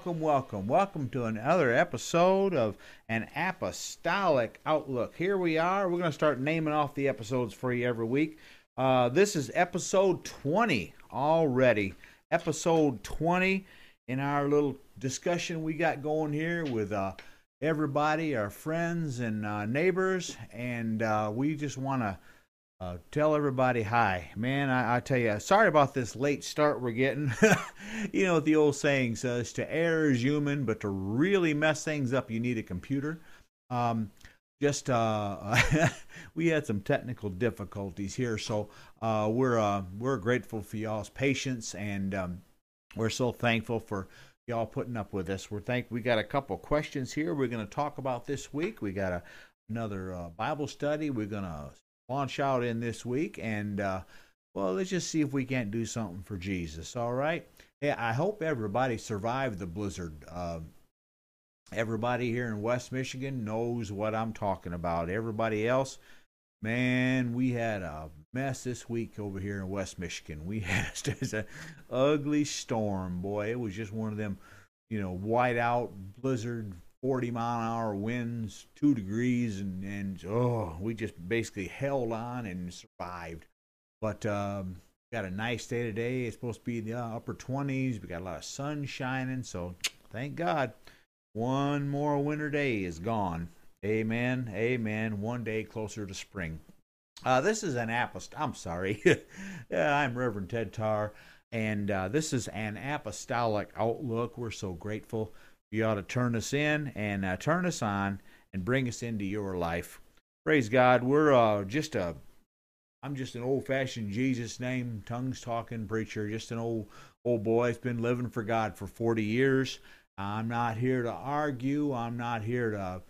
Welcome, welcome, welcome. To another episode of An Apostolic Outlook. Here we are. We're going to start naming off the episodes for you every week. Uh, this is episode 20 already. Episode 20 in our little discussion we got going here with uh, everybody, our friends and uh, neighbors. And uh, we just want to uh, tell everybody hi. Man, I, I, tell you, sorry about this late start we're getting. you know what the old saying says to err is human, but to really mess things up, you need a computer. Um, just uh, we had some technical difficulties here, so uh, we're uh, we're grateful for y'all's patience, and um, we're so thankful for y'all putting up with us. We're thank we got a couple questions here we're going to talk about this week. We got a, another uh, Bible study. We're going to launch out in this week. And, uh, well, let's just see if we can't do something for Jesus. All right. Hey, I hope everybody survived the blizzard. Uh, everybody here in West Michigan knows what I'm talking about. Everybody else, man, we had a mess this week over here in West Michigan. We had an ugly storm, boy. It was just one of them, you know, white out blizzard 40 mile an hour winds, two degrees, and, and oh, we just basically held on and survived. But um, got a nice day today. It's supposed to be the upper 20s. We got a lot of sun shining, so thank God. One more winter day is gone. Amen. Amen. One day closer to spring. Uh, this is an apost. I'm sorry. I'm Reverend Ted Tarr, and uh, this is an apostolic outlook. We're so grateful you ought to turn us in and uh, turn us on and bring us into your life. Praise God. We're uh, just a, I'm just an old fashioned Jesus name, tongues talking preacher, just an old, old boy that's been living for God for 40 years. I'm not here to argue. I'm not here to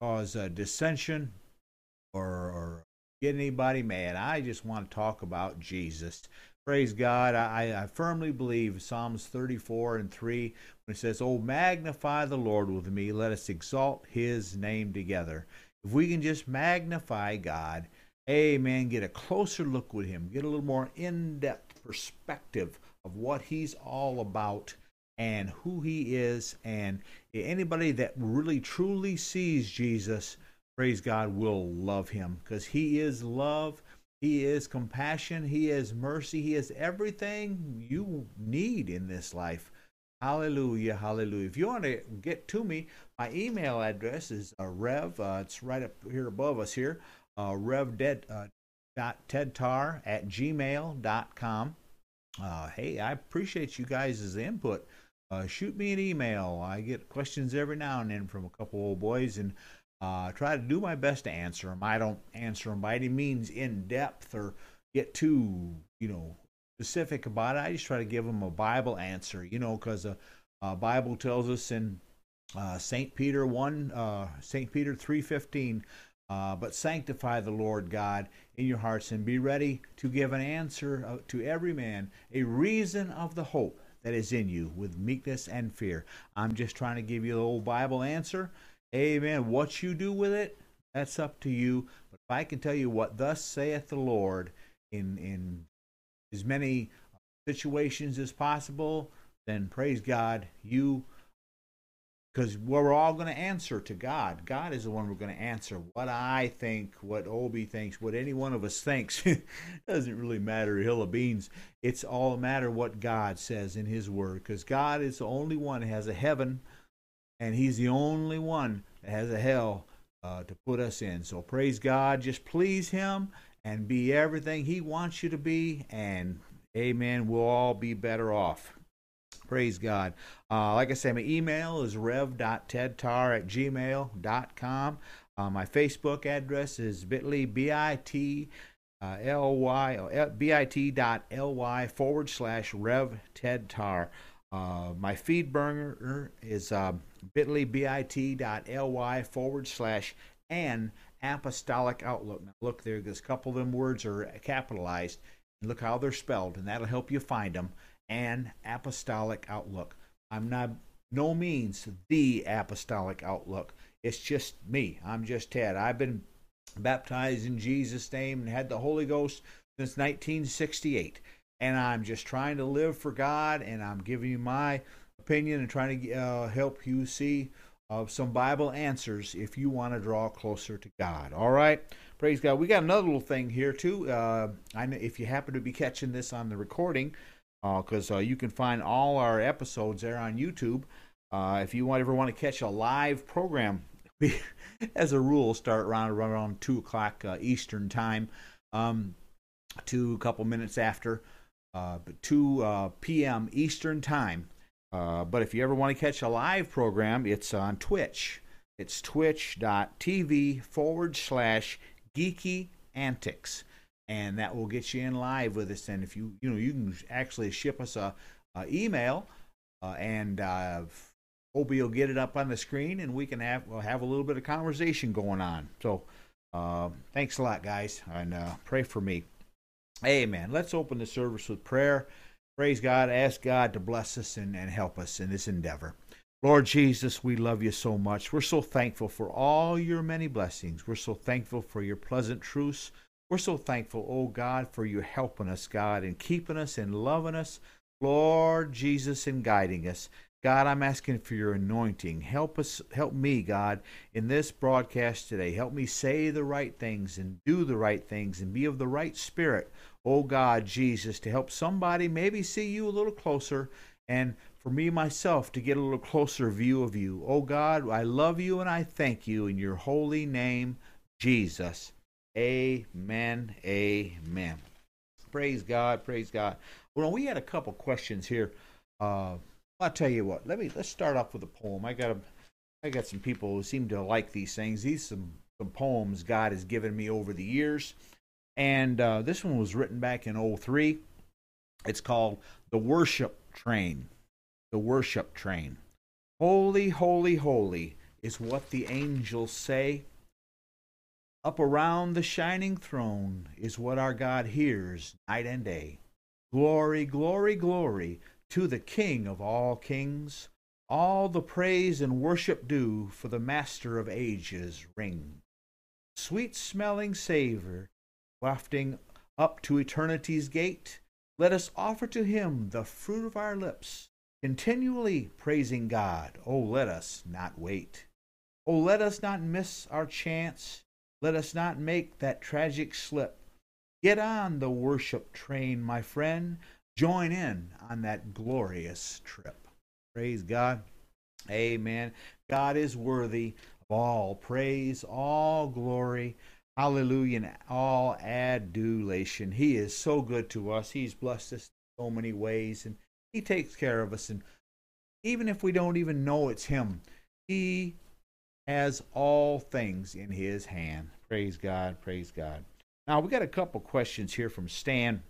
cause dissension or, or get anybody mad. I just want to talk about Jesus. Praise God. I, I firmly believe Psalms 34 and 3 it says, Oh, magnify the Lord with me. Let us exalt his name together. If we can just magnify God, amen, get a closer look with him, get a little more in depth perspective of what he's all about and who he is. And anybody that really truly sees Jesus, praise God, will love him because he is love he is compassion. He is mercy. He is everything you need in this life. Hallelujah, hallelujah. If you want to get to me, my email address is uh, rev, uh, it's right up here above us here, uh, revdead, uh, at gmail.com. Uh, hey, I appreciate you guys' input. Uh, shoot me an email. I get questions every now and then from a couple old boys, and uh, try to do my best to answer them. I don't answer them by any means in depth or get too, you know, specific about it. I just try to give them a Bible answer, you know, because the Bible tells us in uh, Saint Peter one, uh, Saint Peter three fifteen. Uh, but sanctify the Lord God in your hearts and be ready to give an answer uh, to every man, a reason of the hope that is in you with meekness and fear. I'm just trying to give you the old Bible answer Amen. What you do with it, that's up to you. But if I can tell you what thus saith the Lord in in as many situations as possible, then praise God, you because we're all going to answer to God. God is the one we're going to answer. What I think, what Obi thinks, what any one of us thinks, doesn't really matter hill of beans. It's all a matter what God says in His Word, because God is the only one that has a heaven, and He's the only one that has a hell uh, to put us in. So praise God, just please Him and be everything He wants you to be, and Amen. We'll all be better off. Praise God. Uh, like I say, my email is rev.tedtarr at gmail.com. Uh, my Facebook address is bit.ly, B-I-T, uh, L-Y, uh, bit.ly forward slash rev tedtarr. Uh, my feed burner is uh, bit.ly, bit.ly forward slash and apostolic outlook. Now look there, a couple of them words are capitalized. Look how they're spelled, and that'll help you find them and apostolic outlook. I'm not no means the apostolic outlook. It's just me. I'm just Ted. I've been baptized in Jesus' name and had the Holy Ghost since 1968. And I'm just trying to live for God and I'm giving you my opinion and trying to uh, help you see uh, some Bible answers if you want to draw closer to God. All right? Praise God. We got another little thing here, too. Uh, I know if you happen to be catching this on the recording, because uh, uh, you can find all our episodes there on YouTube. Uh, if you ever want to catch a live program, we, as a rule, start around around two o'clock uh, Eastern time, um, to a couple minutes after, uh, 2 uh, p.m. Eastern time. But if you ever want to catch a live program, it's on Twitch. It's twitch.tv forward slash geeky antics and that will get you in live with us. And if you you know you can actually ship us a, a email, uh, and uh, hope you'll get it up on the screen, and we can have we'll have a little bit of conversation going on. So uh, thanks a lot, guys, and uh, pray for me. Amen. Let's open the service with prayer. Praise God. Ask God to bless us and, and help us in this endeavor. Lord Jesus, we love you so much. We're so thankful for all your many blessings. We're so thankful for your pleasant truths. We're so thankful, oh God, for you helping us, God, and keeping us and loving us, Lord Jesus, and guiding us. God, I'm asking for your anointing. Help us, help me, God, in this broadcast today. Help me say the right things and do the right things and be of the right spirit, oh God, Jesus, to help somebody maybe see you a little closer and for me myself to get a little closer view of you. Oh God, I love you and I thank you in your holy name, Jesus. Amen. Amen. Praise God. Praise God. Well, we had a couple questions here. Uh, I'll tell you what. Let me let's start off with a poem. I got a, I got some people who seem to like these things. These some some poems God has given me over the years, and uh, this one was written back in 03. It's called "The Worship Train." The Worship Train. Holy, holy, holy is what the angels say. Up around the shining throne is what our God hears night and day. Glory, glory, glory to the King of all kings. All the praise and worship due for the Master of ages ring. Sweet smelling savor, wafting up to eternity's gate, let us offer to him the fruit of our lips, continually praising God. Oh, let us not wait. Oh, let us not miss our chance let us not make that tragic slip. Get on the worship train, my friend. Join in on that glorious trip. Praise God. Amen. God is worthy of all praise, all glory. Hallelujah, and all adulation. He is so good to us. He's blessed us so many ways, and He takes care of us. And even if we don't even know it's Him, He has all things in His hand. Praise God. Praise God. Now, we got a couple questions here from Stan.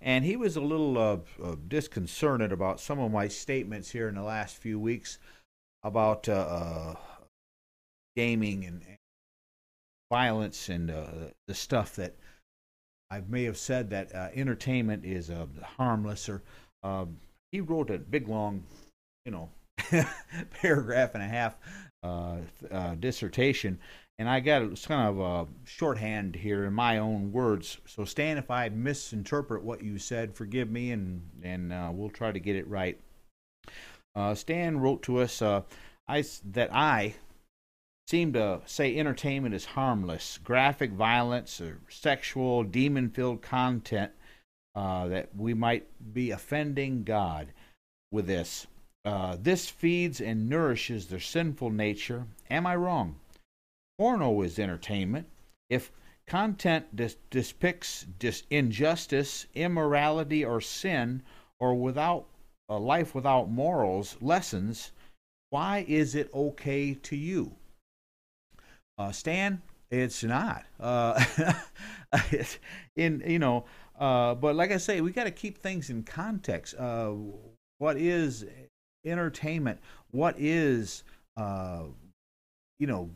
And he was a little uh, uh, disconcerted about some of my statements here in the last few weeks about uh, uh gaming and, violence and uh, the stuff that I may have said that uh, entertainment is a harmless. Or um, he wrote a big long, you know, paragraph and a half dissertation and I got it it's kind of a shorthand here in my own words. So Stan, if I misinterpret what you said, forgive me, and and uh, we'll try to get it right. Uh, Stan wrote to us uh, I, that I seem to say entertainment is harmless. Graphic violence or sexual, demon filled content uh, that we might be offending God with this. Uh, this feeds and nourishes their sinful nature. Am I wrong? Porno is entertainment. If content dis- depicts dis- injustice, immorality, or sin, or without a life without morals, lessons, why is it okay to you? Uh, Stan, it's not. Uh, in you know, uh, but like I say, we got to keep things in context. Uh, what is entertainment? What is uh, you know?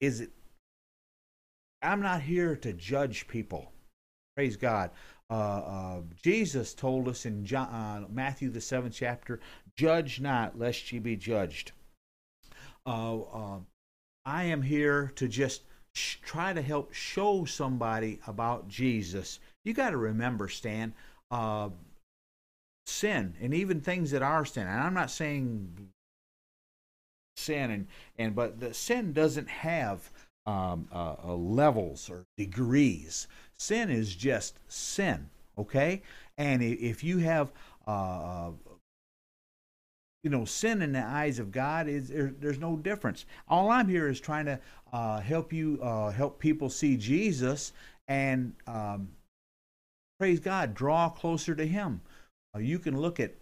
Is it? I'm not here to judge people. Praise God. Uh, uh, Jesus told us in John, uh, Matthew the seventh chapter, "Judge not, lest ye be judged." Uh, uh, I am here to just sh- try to help show somebody about Jesus. You got to remember, Stan, uh, sin and even things that are sin. And I'm not saying sin and and but the sin doesn't have um, uh, levels or degrees. Sin is just sin, okay? And if you have, uh, uh, you know, sin in the eyes of God, is there, there's no difference. All I'm here is trying to uh, help you, uh, help people see Jesus and um, praise God, draw closer to Him. Uh, you can look at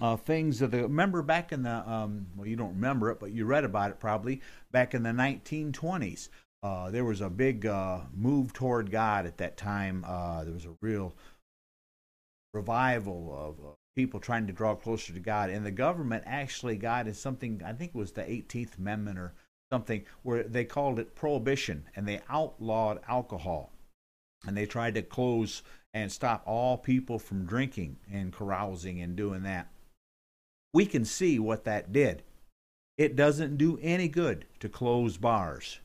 uh, things that the remember back in the um, well you don't remember it but you read about it probably back in the 1920s uh, there was a big uh, move toward God at that time. There was a real revival of people trying to draw closer to God, and the government actually got in something. I think it was the 18th Amendment or something where they called it prohibition, and they outlawed alcohol, and they tried to close and stop all people from drinking and carousing and doing that. We can see what that did. It doesn't do any good to close bars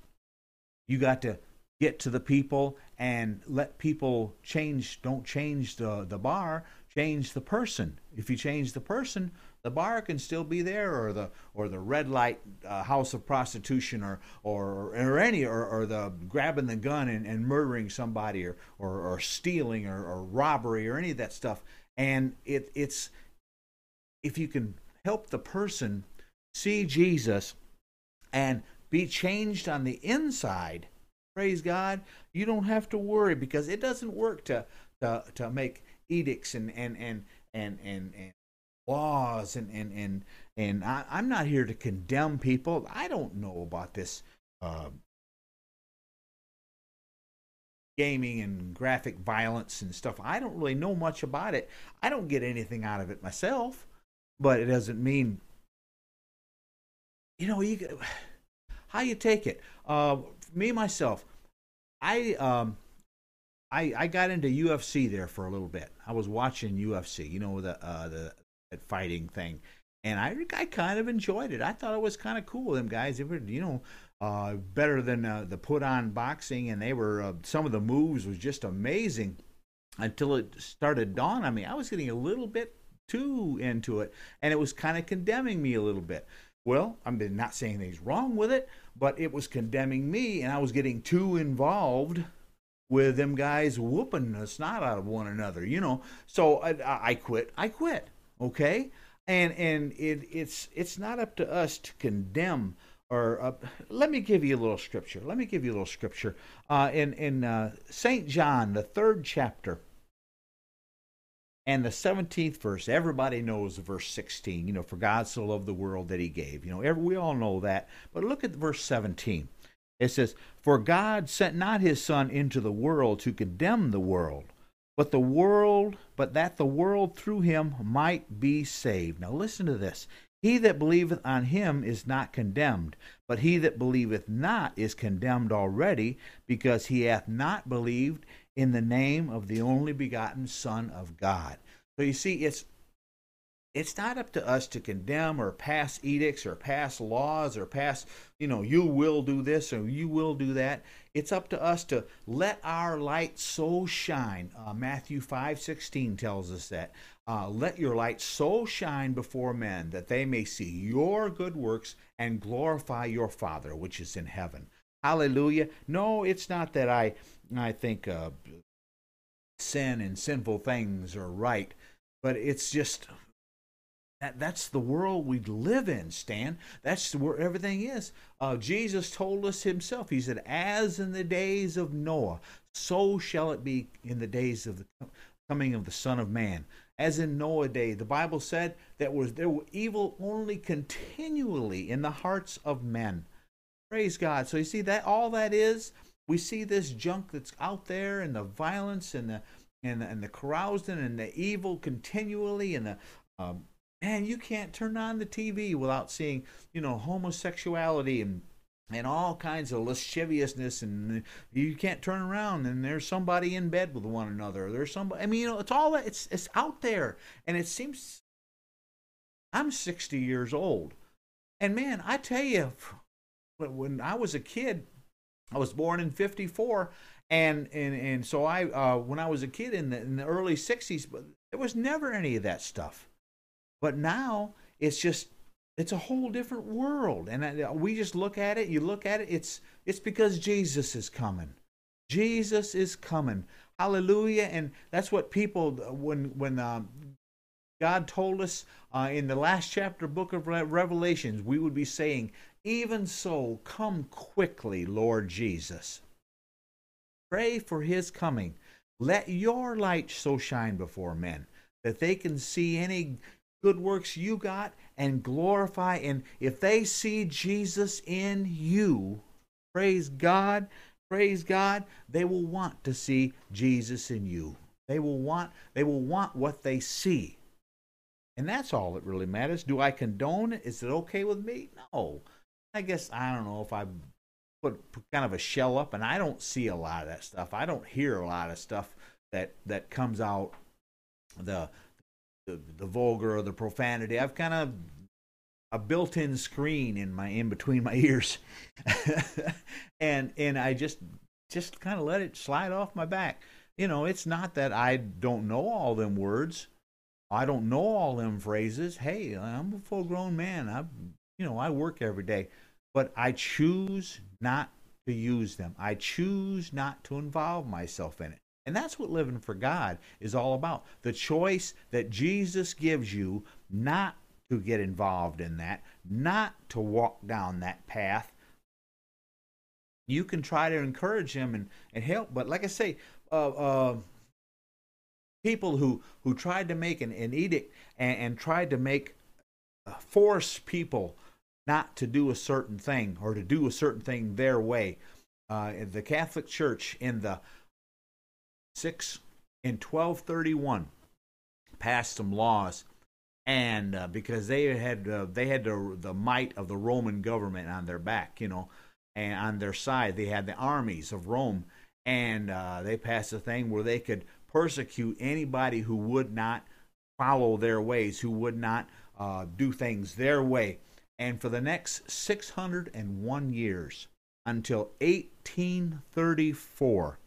you got to get to the people and let people change don't change the the bar change the person. If you change the person the bar can still be there or the or the red light uh, house of prostitution or or or any or, or the grabbing the gun and, and murdering somebody or or, or stealing or, or robbery or any of that stuff. And it it's if you can help the person see jesus and be changed on the inside, praise God, you don't have to worry because it doesn't work to to, to make edicts and and and and and, and laws and and and and I, am not here to condemn people. I don't know about this uh, gaming and graphic violence and stuff. I don't really know much about it. I don't get anything out of it myself, but it doesn't mean you know you how you take it. Uh, me myself, I um, I I got into UFC there for a little bit. I was watching UFC, you know the uh, the fighting thing, and I I kind of enjoyed it. I thought it was kind of cool. Them guys, they were you know uh, better than uh, the put on boxing, and they were uh, some of the moves was just amazing. Until it started dawn on me, I was getting a little bit too into it, and it was kind of condemning me a little bit. Well, I'm not saying anything's wrong with it, but it was condemning me, and I was getting too involved with them guys whooping the snot out of one another, you know. So I, I quit. I quit. Okay, and and it, it's it's not up to us to condemn. Or uh, let me give you a little scripture. Let me give you a little scripture uh, in in uh, Saint John, the third chapter and the 17th verse, everybody knows verse 16, you know, for God so loved the world that he gave. You know, every, we all know that. But look at verse 17. It says, For God sent not his Son into the world to condemn the world, but the world, but that the world through him might be saved. Now listen to this. He that believeth on him is not condemned, but he that believeth not is condemned already, because he hath not believed in the name of the only begotten Son of God. So you see, it's it's not up to us to condemn or pass edicts or pass laws or pass, you know, you will do this or you will do that. It's up to us to let our light so shine. Uh, Matthew 5 16 tells us that. Uh, let your light so shine before men that they may see your good works and glorify your Father which is in heaven. Hallelujah. No, it's not that I, I think uh, sin and sinful things are right, but it's just that, that's the world we live in, Stan. That's where everything is. Uh, Jesus told us himself. He said, As in the days of Noah, so shall it be in the days of the coming of the Son of Man. As in Noah day, the Bible said that was there were evil only continually in the hearts of men. Praise God. So you see that all that is, we see this junk that's out there and the violence and the and the, and the carousing and the evil continually and the um, man, you can't turn on the TV without seeing, you know, homosexuality and and all kinds of lasciviousness and you can't turn around and there's somebody in bed with one another. There's somebody i mean you know it's all that it's it's out there. And it seems i'm 60 years old. And man i tell you when i was a kid i was born in 54 and and and so i uh, when i was a kid in the in the early 60s there was never any of that stuff but now it's just it's a whole different world, and we just look at it. You look at it. It's it's because Jesus is coming. Jesus is coming. Hallelujah! And that's what people when when um, God told us uh, in the last chapter, book of Revelations, we would be saying, "Even so, come quickly, Lord Jesus." Pray for His coming. Let your light so shine before men that they can see any good works you got and glorify. And if they see Jesus in you, praise God, praise God, they will want to see Jesus in you. They will want they will want what they see. And that's all that really matters. Do I condone it? Is it okay with me? No. I guess I don't know if I put, kind of a shell up and I don't see a lot of that stuff. I don't hear a lot of stuff that that comes out the the, the vulgar or the profanity. I've kind of a built-in screen in my in between my ears, and and I just just kind of let it slide off my back. You know, it's not that I don't know all them words. I don't know all them phrases. Hey, I'm a full-grown man. I, you know, I work every day, but I choose not to use them. I choose not to involve myself in it. And that's what living for God is all about. The choice that Jesus gives you not to get involved in that, not to walk down that path. You can try to encourage him and, and help, but like I say, uh, uh, people who, who tried to make an, an edict and, and tried to make uh, force people not to do a certain thing or to do a certain thing their way. Uh, the Catholic Church in the 6 in 1231 passed some laws and uh, because they had uh, they had the, the might of the Roman government on their back, you know, and on their side they had the armies of Rome, and uh, they passed a thing where they could persecute anybody who would not follow their ways, who would not uh, do things their way, and for the next 601 years until 1834,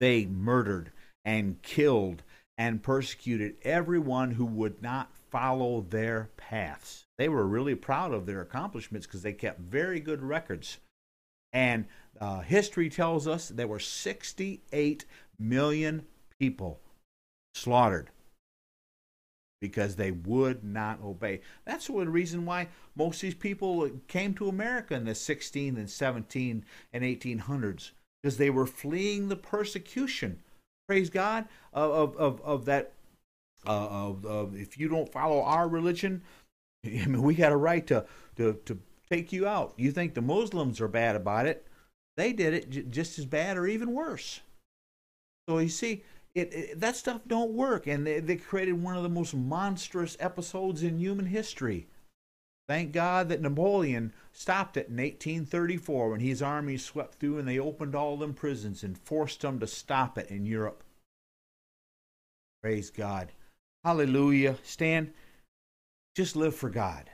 they murdered and killed and persecuted everyone who would not follow their paths. They were really proud of their accomplishments because they kept very good records. And uh, history tells us there were 68 million people slaughtered because they would not obey. That's the reason why most of these people came to America in the 16 and 17 and 1800s because they were fleeing the persecution. Praise God of of of that. Uh, of, of if you don't follow our religion, I mean, we got a right to to to take you out. You think the Muslims are bad about it? They did it j- just as bad or even worse. So you see, it, it, that stuff don't work, and they, they created one of the most monstrous episodes in human history. Thank God that Napoleon stopped it in 1834 when his army swept through and they opened all them prisons and forced them to stop it in Europe. Praise God. Hallelujah. Stan, just live for God.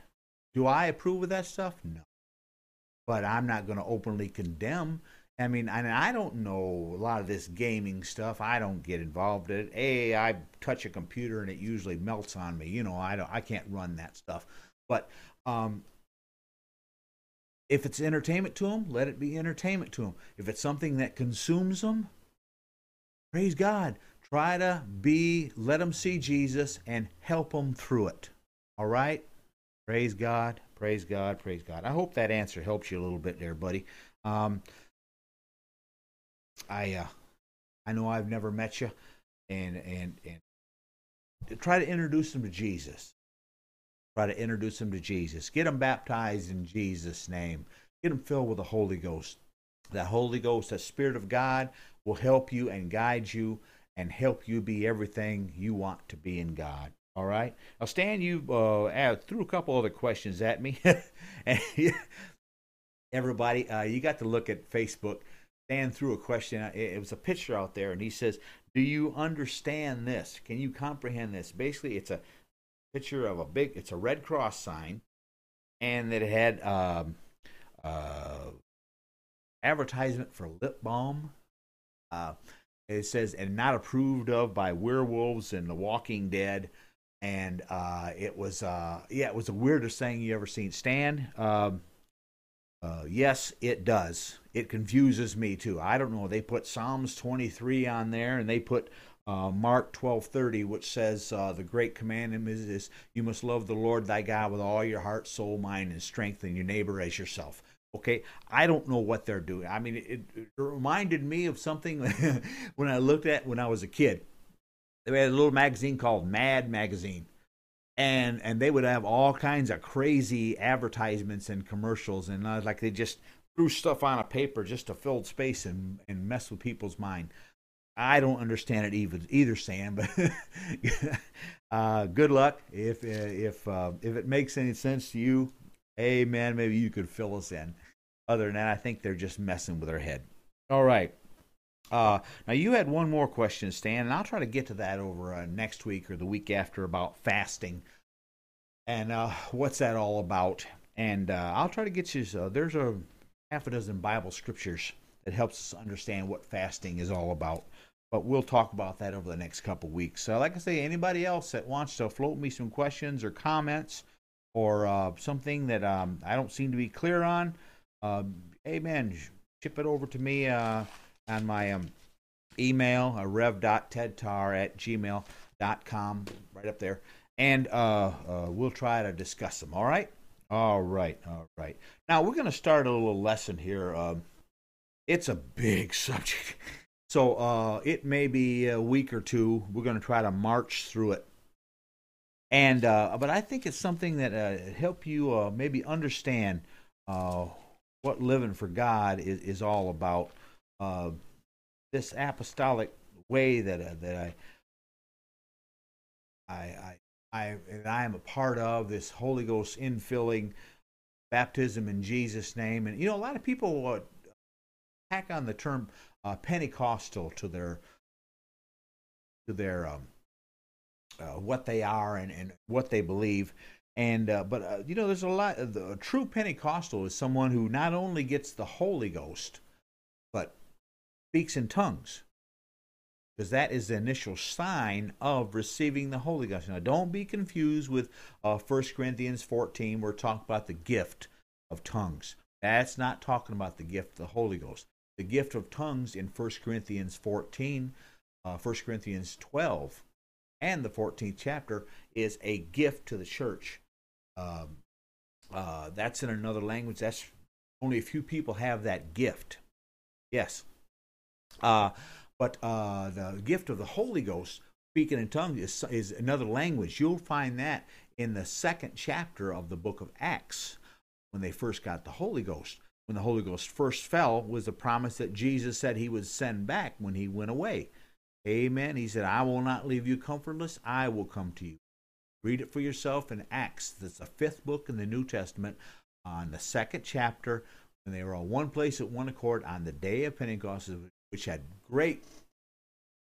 Do I approve of that stuff? No. But I'm not going to openly condemn. I mean, I don't know a lot of this gaming stuff. I don't get involved in it. A, I touch a computer and it usually melts on me. You know, I don't, I can't run that stuff. But um, if it's entertainment to them, let it be entertainment to them. If it's something that consumes them, praise God. Try to be, let them see Jesus and help them through it. All right? Praise God. Praise God. Praise God. I hope that answer helps you a little bit there, buddy. Um, I uh, I know I've never met you, and and and try to introduce them to Jesus. Try to introduce them to Jesus. Get them baptized in Jesus' name. Get them filled with the Holy Ghost. That Holy Ghost, that Spirit of God, will help you and guide you and help you be everything you want to be in God. All right. Now, Stan, you uh, threw a couple other questions at me. Everybody, uh, you got to look at Facebook. Stan threw a question. It was a picture out there, and he says, "Do you understand this? Can you comprehend this?" Basically, it's a picture of a big. It's a Red Cross sign, and it had um, uh, advertisement for lip balm. Uh, it says, and not approved of by werewolves and the Walking Dead. And uh, it was, uh, yeah, it was the weirdest thing you ever seen. Stan, um, uh, yes, it does. It confuses me too. I don't know. They put Psalms 23 on there, and they put uh, Mark 12:30, which says uh, the great commandment is, is you must love the Lord thy God with all your heart, soul, mind, and strength, and your neighbor as yourself. Okay, I don't know what they're doing. I mean, it, it reminded me of something when I looked at when I was a kid. They had a little magazine called Mad Magazine, and and they would have all kinds of crazy advertisements and commercials, and uh, like they just threw stuff on a paper just to fill space and and mess with people's mind. I don't understand it even either, Sam. But uh, good luck. If uh, if uh, if it makes any sense to you, Amen. Maybe you could fill us in. Other than that, I think they're just messing with our head. All right. Uh, now you had one more question, Stan, and I'll try to get to that over uh, next week or the week after about fasting and uh, what's that all about. And uh, I'll try to get you. There's a half a dozen Bible scriptures that helps us understand what fasting is all about. But we'll talk about that over the next couple weeks. So, like I say, anybody else that wants to float me some questions or comments or uh, something that um, I don't seem to be clear on, uh, amen. Ship it over to me uh, on my um, email, uh, rev.tedtarr at gmail.com, right up there. And uh, uh, we'll try to discuss them, all right? All right, all right. Now, we're going to start a little lesson here. Um, it's a big subject. So uh, it may be a week or two. We're going to try to march through it and uh, but I think it's something that uh, help you uh, maybe understand uh, what living for God is, is all about. Uh, this apostolic way that uh, that I I I I, I am a part of this Holy Ghost infilling baptism in Jesus' name, and you know a lot of people tack on the term Pentecostal to their to their um, uh, what they are and, and what they believe. And uh, but uh, you know, there's a lot. The, a true Pentecostal is someone who not only gets the Holy Ghost, but speaks in tongues, because that is the initial sign of receiving the Holy Ghost. Now, don't be confused with uh, 1 Corinthians 14. We're talking about the gift of tongues. That's not talking about the gift of the Holy Ghost. The gift of tongues in 1 Corinthians 14, uh, 1 Corinthians 12 and the 14th chapter is a gift to the church. Um, uh, that's in another language. That's only a few people have that gift. Yes. Uh, but uh, the gift of the Holy Ghost, speaking in tongues, is, is another language. You'll find that in the second chapter of the book of Acts when they first got the Holy Ghost. When the Holy Ghost first fell, was the promise that Jesus said he would send back when he went away. Amen. He said, I will not leave you comfortless. I will come to you. Read it for yourself in Acts. That's the fifth book in the New Testament, on the second chapter, when they were all one place at one accord on the day of Pentecost, which had great,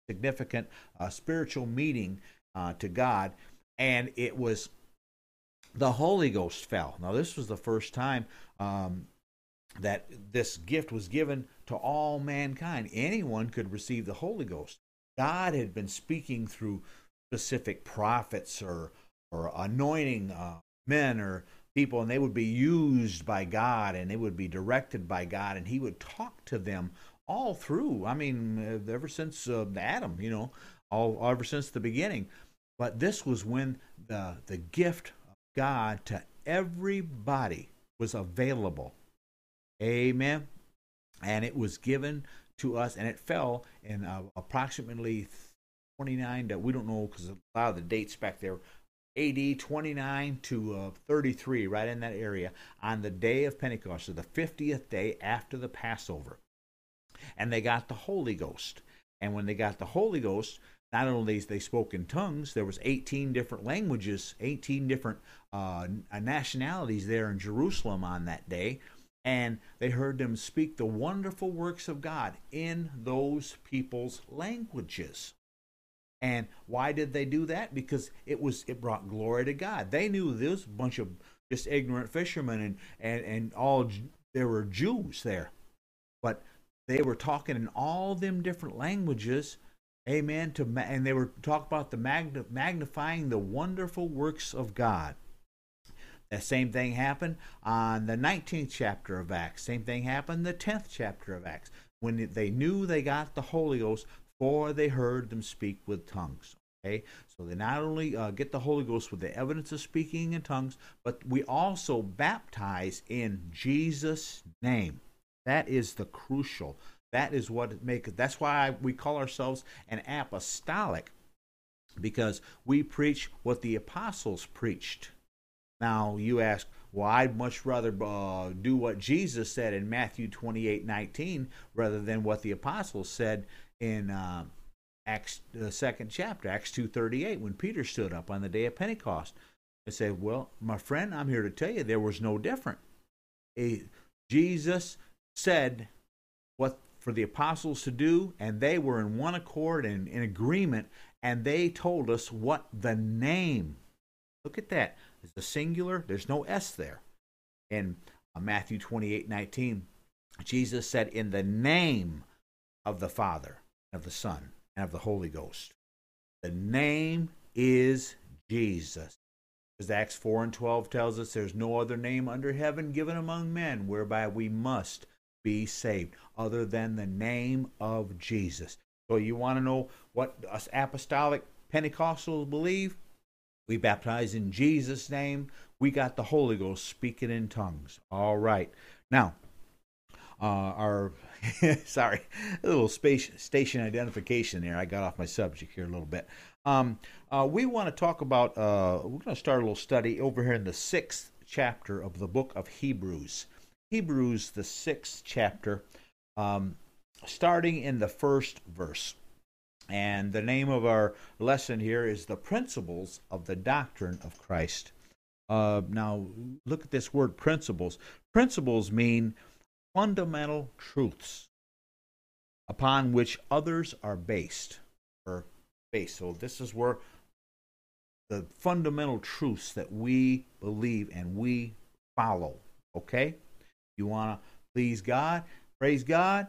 significant uh, spiritual meeting uh, to God, and it was the Holy Ghost fell. Now, this was the first time um, that this gift was given to all mankind. Anyone could receive the Holy Ghost. God had been speaking through specific prophets or or anointing uh, men or people, and they would be used by God and they would be directed by God, and He would talk to them all through. I mean, uh, ever since uh, Adam, you know, all ever since the beginning. But this was when the the gift of God to everybody was available. Amen. And it was given to us, and it fell in uh, approximately 29 to, we don't know because a lot of the dates back there, AD 29 to uh, 33, right in that area, on the day of Pentecost, so the 50th day after the Passover. And they got the Holy Ghost. And when they got the Holy Ghost, not only they spoke in tongues, there was 18 different languages, 18 different uh, nationalities there in Jerusalem on that day and they heard them speak the wonderful works of God in those people's languages. And why did they do that? Because it was it brought glory to God. They knew this bunch of just ignorant fishermen and and and all there were Jews there, but they were talking in all them different languages. Amen. To and they were talking about the magnifying the wonderful works of God. The same thing happened on the 19th chapter of Acts. Same thing happened the 10th chapter of Acts. When they knew they got the Holy Ghost, for they heard them speak with tongues. Okay, so they not only uh, get the Holy Ghost with the evidence of speaking in tongues, but we also baptize in Jesus' name. That is the crucial. That is what makes. That's why we call ourselves an apostolic, because we preach what the apostles preached. Now, you ask, well, I'd much rather uh, do what Jesus said in Matthew 28 19 rather than what the apostles said in uh, Acts, the second chapter, Acts 2.38, when Peter stood up on the day of Pentecost. and said, well, my friend, I'm here to tell you there was no different. Jesus said what for the apostles to do, and they were in one accord and in agreement, and they told us what the name. Look at that is the singular. There's no S there. In uh, Matthew 28 19, Jesus said, In the name of the Father, of the Son, and of the Holy Ghost. The name is Jesus. As Acts 4 and 12 tells us, there's no other name under heaven given among men whereby we must be saved other than the name of Jesus. So you want to know what us apostolic Pentecostals believe? We baptize in Jesus' name. We got the Holy Ghost speaking in tongues. All right. Now, uh, our sorry, a little space, station identification there. I got off my subject here a little bit. Um, uh, we want to talk about. Uh, we're going to start a little study over here in the sixth chapter of the book of Hebrews. Hebrews, the sixth chapter, um, starting in the first verse. And the name of our lesson here is The Principles of the Doctrine of Christ. Uh, now, look at this word principles. Principles mean fundamental truths upon which others are based or based. So, this is where the fundamental truths that we believe and we follow. Okay? You want to please God, praise God,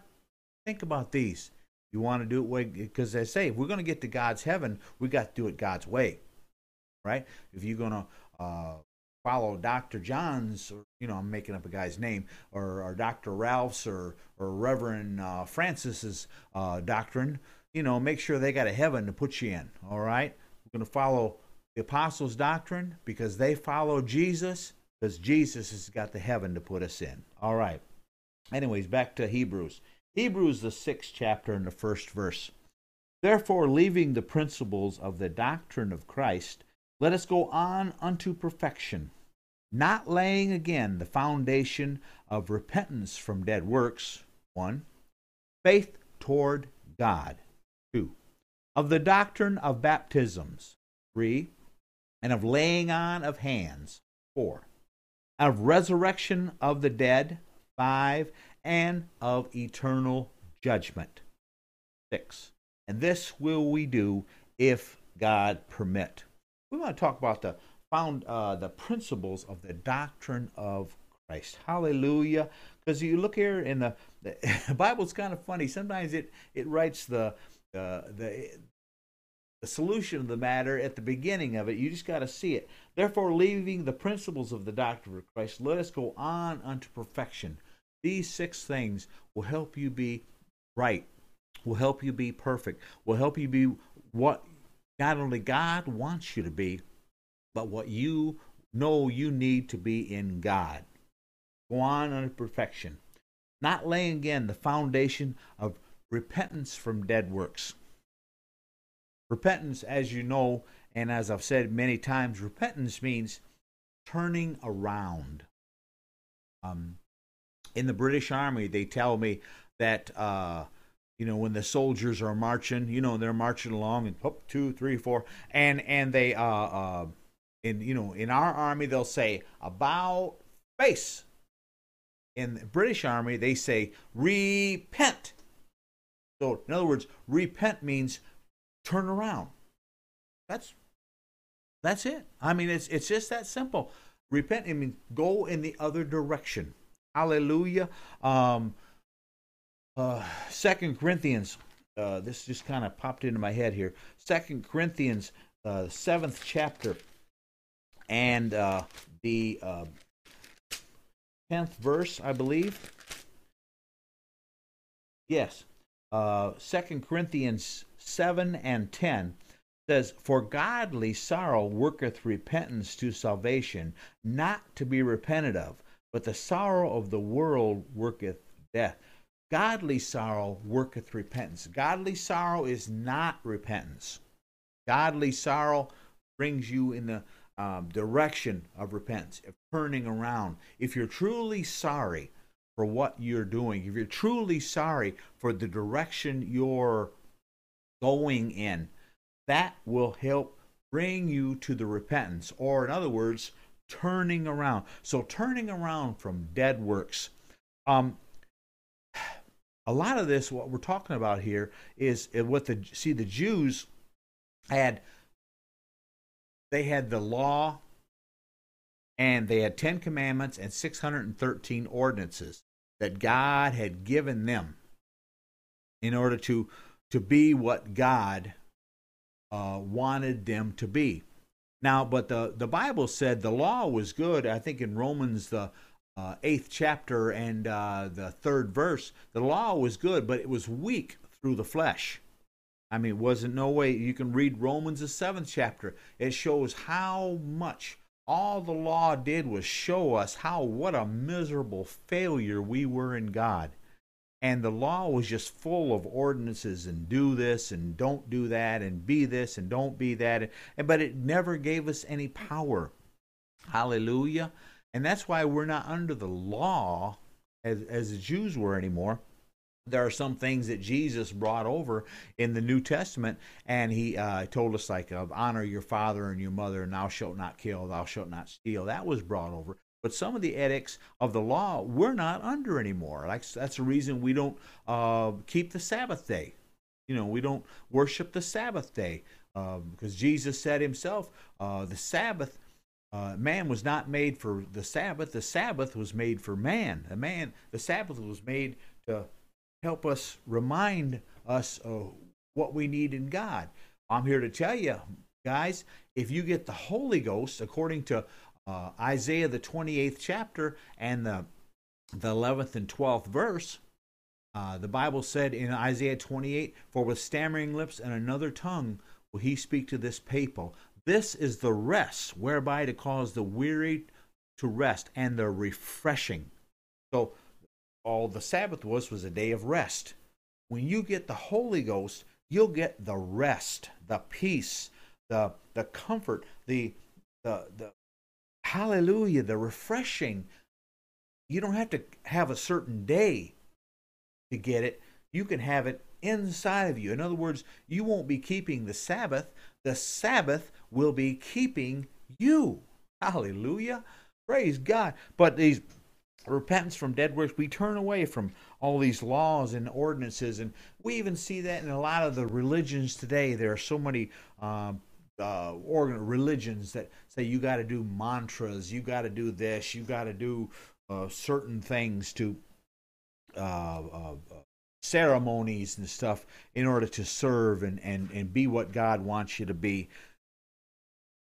think about these. You want to do it way because they say if we're going to get to God's heaven, we got to do it God's way, right? If you're going to uh, follow Dr. John's, or you know, I'm making up a guy's name, or, or Dr. Ralph's, or or Reverend uh, Francis's uh, doctrine, you know, make sure they got a heaven to put you in. All right, we're going to follow the apostles' doctrine because they follow Jesus, because Jesus has got the heaven to put us in. All right. Anyways, back to Hebrews. Hebrews, the sixth chapter, and the first verse. Therefore, leaving the principles of the doctrine of Christ, let us go on unto perfection, not laying again the foundation of repentance from dead works, 1. Faith toward God, 2. Of the doctrine of baptisms, 3. And of laying on of hands, 4. Of resurrection of the dead, 5 and of eternal judgment. 6. And this will we do if God permit. We want to talk about the found uh, the principles of the doctrine of Christ. Hallelujah! Because you look here in the, the Bible's kind of funny. Sometimes it it writes the uh, the the solution of the matter at the beginning of it. You just got to see it. Therefore, leaving the principles of the doctrine of Christ, let us go on unto perfection. These six things will help you be right, will help you be perfect, will help you be what not only God wants you to be, but what you know you need to be in God. Go on unto perfection. Not laying again the foundation of repentance from dead works. Repentance, as you know, and as I've said many times, repentance means turning around. Um, in the British Army, they tell me that uh, you know when the soldiers are marching, you know they're marching along and two, three, four, and and they uh, uh, in you know in our army they'll say about face. In the British Army, they say repent. So in other words, repent means turn around. That's that's it. I mean, it's it's just that simple. Repent. I mean, go in the other direction. Hallelujah. Um, uh, Second Corinthians. Uh, this just kind of popped into my head here. Second Corinthians, uh, seventh chapter, and uh, the uh, tenth verse, I believe. Yes, uh, Second Corinthians seven and ten says, For godly sorrow worketh repentance to salvation, not to be repented of, but the sorrow of the world worketh death. Godly sorrow worketh repentance. Godly sorrow is not repentance. Godly sorrow brings you in the um, direction of repentance, of turning around. If you're truly sorry for what you're doing, if you're truly sorry for the direction you're going in, that will help bring you to the repentance, or in other words, turning around. So turning around from dead works. Um, a lot of this, what we're talking about here, is what the see the Jews had. They had the law, and they had ten commandments and six hundred and thirteen ordinances that God had given them in order to to be what God uh, wanted them to be. Now, but the, the Bible said the law was good. I think in Romans, the uh, eighth chapter and uh, the third verse, the law was good, but it was weak through the flesh. I mean, it wasn't no way. You can read Romans, the seventh chapter. It shows how much all the law did was show us how what a miserable failure we were in God and the law was just full of ordinances and do this and don't do that and be this and don't be that but it never gave us any power hallelujah and that's why we're not under the law as, as the jews were anymore there are some things that Jesus brought over in the New Testament, and he uh, told us like of honor your father and your mother, and thou shalt not kill, thou shalt not steal. That was brought over. But some of the edicts of the law we're not under anymore. Like that's the reason we don't uh, keep the Sabbath day. You know, we don't worship the Sabbath day because Jesus said himself, uh, the Sabbath. Uh, man was not made for the Sabbath. The Sabbath was made for man. The man, the Sabbath was made to help us remind us of what we need in God. I'm here to tell you, guys, if you get the Holy Ghost, according to uh, Isaiah the 28th chapter and the the 11th and 12th verse, uh, the Bible said in Isaiah 28, "For with stammering lips and another tongue will he speak to this people. This is the rest whereby to cause the weary to rest and the refreshing." So, all the Sabbath was was a day of rest. When you get the Holy Ghost, you'll get the rest, the peace, the the comfort, the the the hallelujah, the refreshing. You don't have to have a certain day to get it. You can have it inside of you. In other words, you won't be keeping the Sabbath, the Sabbath will be keeping you. Hallelujah. Praise God. But these repentance from dead works, we turn away from all these laws and ordinances. And we even see that in a lot of the religions today. There are so many um, uh, organ religions that say you got to do mantras, you got to do this, you got to do uh, certain things to uh, uh, ceremonies and stuff in order to serve and, and, and be what God wants you to be.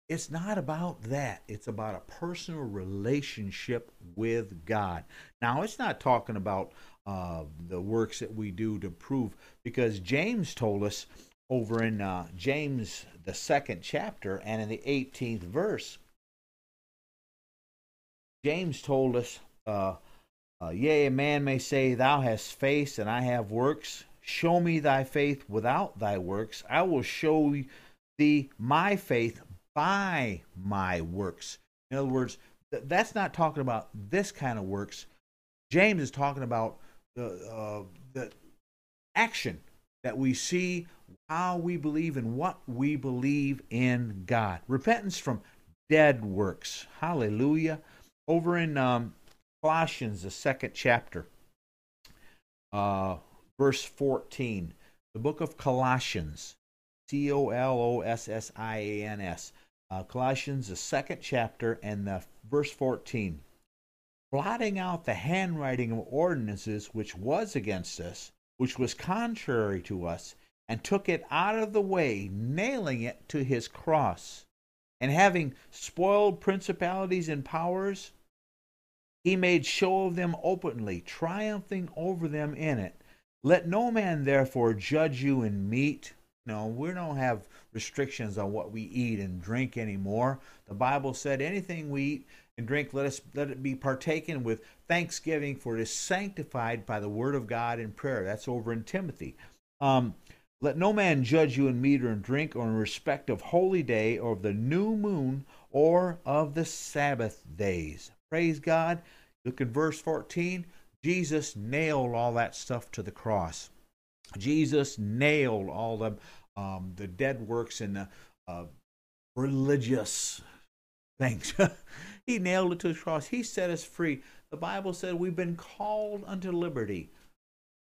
It's not about that. It's about a personal relationship with God. Now, it's not talking about uh, the works that we do to prove, because James told us over in uh, James, the second chapter, and in the 18th verse, James told us, uh, uh, Yea, a man may say, Thou hast faith, and I have works. Show me thy faith without thy works. I will show thee my faith by my works. In other words, th- that's not talking about this kind of works. James is talking about the, uh, the action that we see how we believe and what we believe in God. Repentance from dead works. Hallelujah. Over in um, Colossians, the second chapter, uh, verse 14, the book of Colossians, C O L O S S I A N S. Uh, Colossians, the second chapter, and the verse 14. Blotting out the handwriting of ordinances which was against us, which was contrary to us, and took it out of the way, nailing it to his cross. And having spoiled principalities and powers, he made show of them openly, triumphing over them in it. Let no man therefore judge you in meat no, we don't have restrictions on what we eat and drink anymore. The Bible said anything we eat and drink, let us let it be partaken with thanksgiving, for it is sanctified by the word of God in prayer. That's over in Timothy. Um, let no man judge you in meat or in drink, or in respect of holy day, or of the new moon, or of the Sabbath days. Praise God. Look at verse 14. Jesus nailed all that stuff to the cross. Jesus nailed all the um, the dead works and the uh, religious things. he nailed it to the cross. He set us free. The Bible said we've been called unto liberty.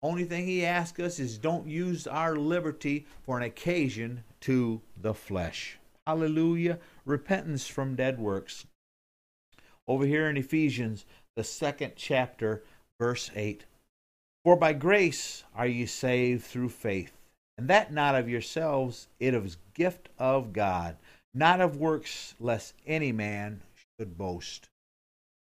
Only thing he asks us is don't use our liberty for an occasion to the flesh. Hallelujah. Repentance from dead works. Over here in Ephesians, the second chapter, verse 8. For by grace are ye saved through faith and that not of yourselves, it is gift of God, not of works, lest any man should boast.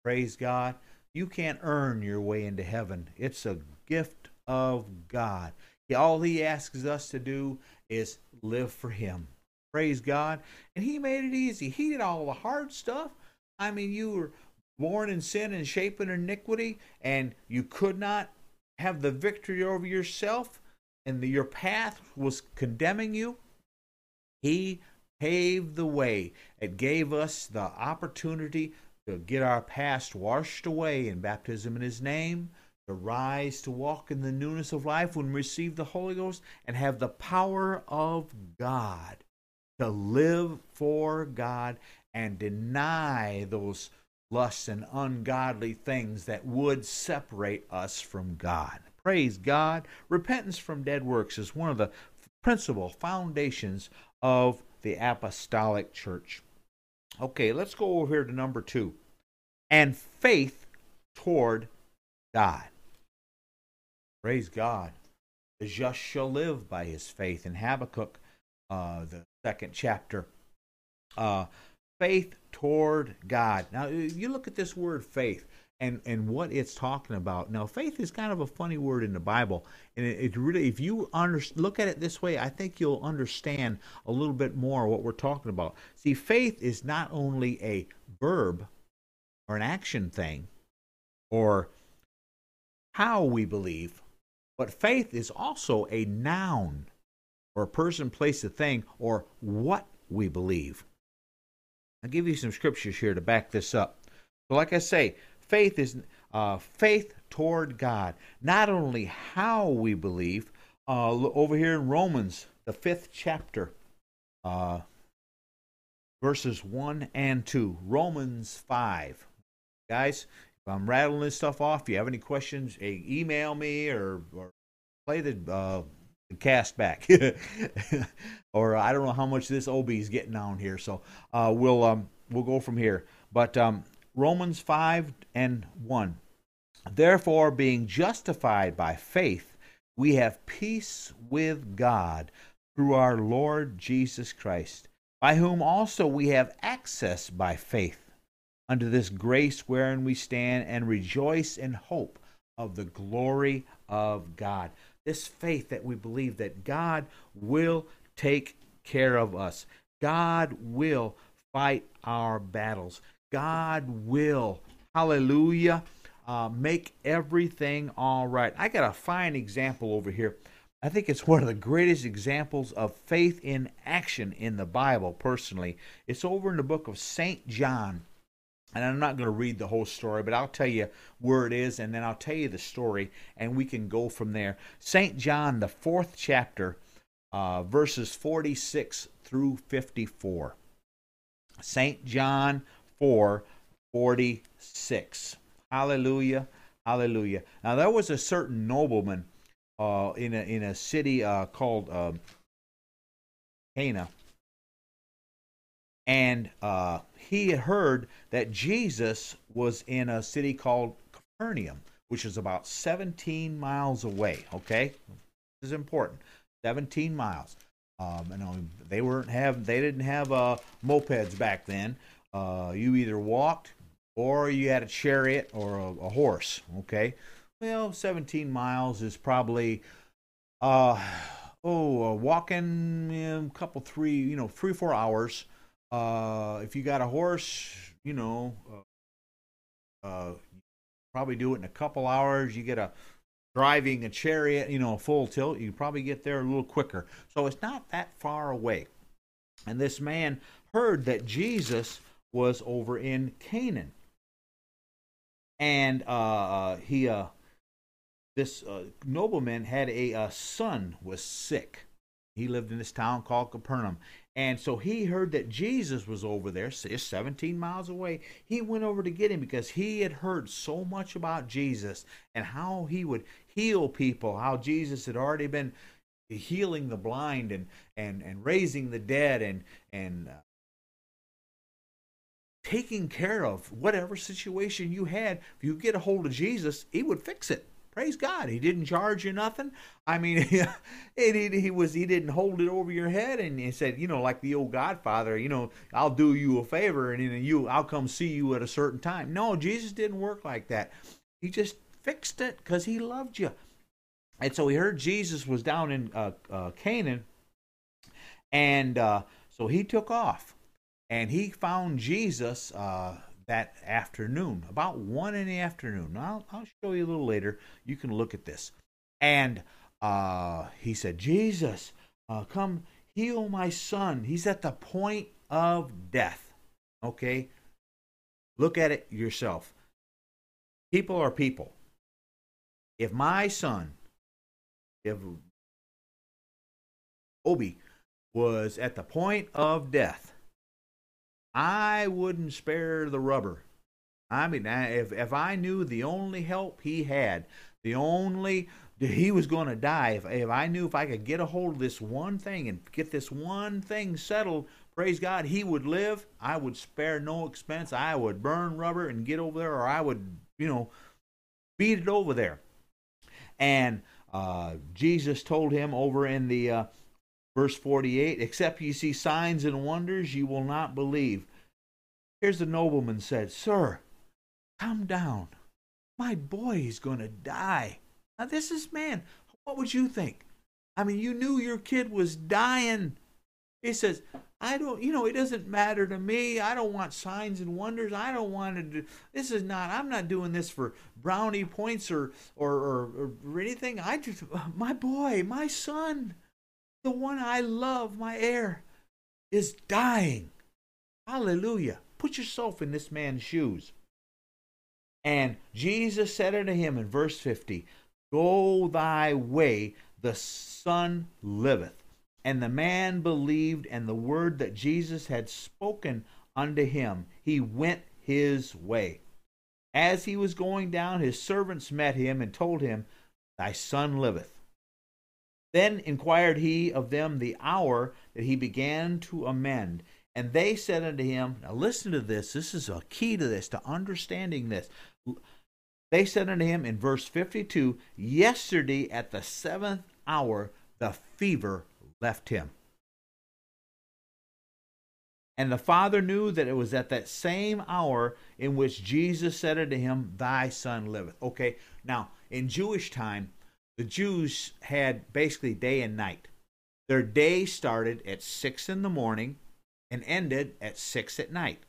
Praise God. You can't earn your way into heaven. It's a gift of God. All he asks us to do is live for him. Praise God. And he made it easy. He did all the hard stuff. I mean, you were born in sin and shaped in iniquity, and you could not have the victory over yourself and the, your path was condemning you, He paved the way. It gave us the opportunity to get our past washed away in baptism in His name, to rise to walk in the newness of life when we receive the Holy Ghost, and have the power of God to live for God and deny those lusts and ungodly things that would separate us from God. Praise God. Repentance from dead works is one of the principal foundations of the apostolic church. Okay, let's go over here to number two. And faith toward God. Praise God. The just shall live by his faith. In Habakkuk, uh, the second chapter, uh, faith toward God. Now, you look at this word faith and and what it's talking about. Now, faith is kind of a funny word in the Bible, and it, it really, if you under, look at it this way, I think you'll understand a little bit more what we're talking about. See, faith is not only a verb or an action thing, or how we believe, but faith is also a noun, or a person, place, a thing, or what we believe. I'll give you some scriptures here to back this up. So, like I say, faith is uh, faith toward God. Not only how we believe, uh, over here in Romans, the fifth chapter, uh, verses 1 and 2. Romans 5. Guys, if I'm rattling this stuff off, if you have any questions, email me or, or play the uh, cast back. or I don't know how much this OB is getting on here. So uh, we'll um, we'll go from here. But um, Romans five and one. Therefore, being justified by faith, we have peace with God through our Lord Jesus Christ, by whom also we have access by faith unto this grace wherein we stand and rejoice in hope of the glory of God. This faith that we believe that God will take care of us, God will fight our battles, God will, hallelujah, uh, make everything all right. I got a fine example over here. I think it's one of the greatest examples of faith in action in the Bible, personally. It's over in the book of St. John. And I'm not going to read the whole story, but I'll tell you where it is, and then I'll tell you the story, and we can go from there. St. John, the fourth chapter, uh, verses 46 through 54. St. John 4 46. Hallelujah. Hallelujah. Now, there was a certain nobleman uh, in, a, in a city uh, called uh, Cana. And uh, he heard that Jesus was in a city called Capernaum, which is about 17 miles away. Okay? This is important. 17 miles. Um, you know, they weren't have they didn't have uh, mopeds back then. Uh, you either walked or you had a chariot or a, a horse. Okay, well, 17 miles is probably uh oh uh, walking a couple three you know three four hours. Uh, if you got a horse, you know, uh, uh, probably do it in a couple hours. You get a driving a chariot, you know, full tilt, you probably get there a little quicker. So it's not that far away. And this man heard that Jesus was over in Canaan and uh, uh, he uh, this uh, nobleman had a, a, son was sick. He lived in this town called Capernaum, and so he heard that Jesus was over there, 17 miles away. He went over to get him because he had heard so much about Jesus and how he would heal people, how Jesus had already been healing the blind and and and raising the dead and and uh, taking care of whatever situation you had. If you get a hold of Jesus, He would fix it. Praise God. He didn't charge you nothing. I mean, he, he, he was he didn't hold it over your head and he said, you know, like the old Godfather, you know, I'll do you a favor and then you I'll come see you at a certain time. No, Jesus didn't work like that. He just fixed it because he loved you. And so he heard Jesus was down in uh, uh, Canaan, and uh, so he took off and he found Jesus uh, that afternoon, about one in the afternoon. I'll, I'll show you a little later. You can look at this. And uh, he said, Jesus, uh, come heal my son. He's at the point of death. Okay? Look at it yourself. People are people. If my son, if Obi was at the point of death, I wouldn't spare the rubber. I mean, if if I knew the only help he had, the only he was going to die, if if I knew if I could get a hold of this one thing and get this one thing settled, praise God, he would live. I would spare no expense. I would burn rubber and get over there, or I would, you know, beat it over there. And uh, Jesus told him over in the uh, Verse 48 Except ye see signs and wonders, ye will not believe. Here's the nobleman said, Sir, come down. My boy is going to die. Now, this is man. What would you think? I mean, you knew your kid was dying. He says, I don't, you know, it doesn't matter to me. I don't want signs and wonders. I don't want to do, this is not, I'm not doing this for brownie points or, or, or, or anything. I just, my boy, my son, the one I love, my heir, is dying. Hallelujah. Put yourself in this man's shoes. And Jesus said unto him in verse 50, Go thy way, the son liveth. And the man believed, and the word that Jesus had spoken unto him, he went his way. As he was going down, his servants met him and told him, Thy son liveth. Then inquired he of them the hour that he began to amend. And they said unto him, Now listen to this. This is a key to this, to understanding this. They said unto him in verse 52 Yesterday at the seventh hour the fever left him. And the father knew that it was at that same hour in which Jesus said unto him, Thy son liveth. Okay, now in Jewish time, the Jews had basically day and night. Their day started at 6 in the morning and ended at 6 at night.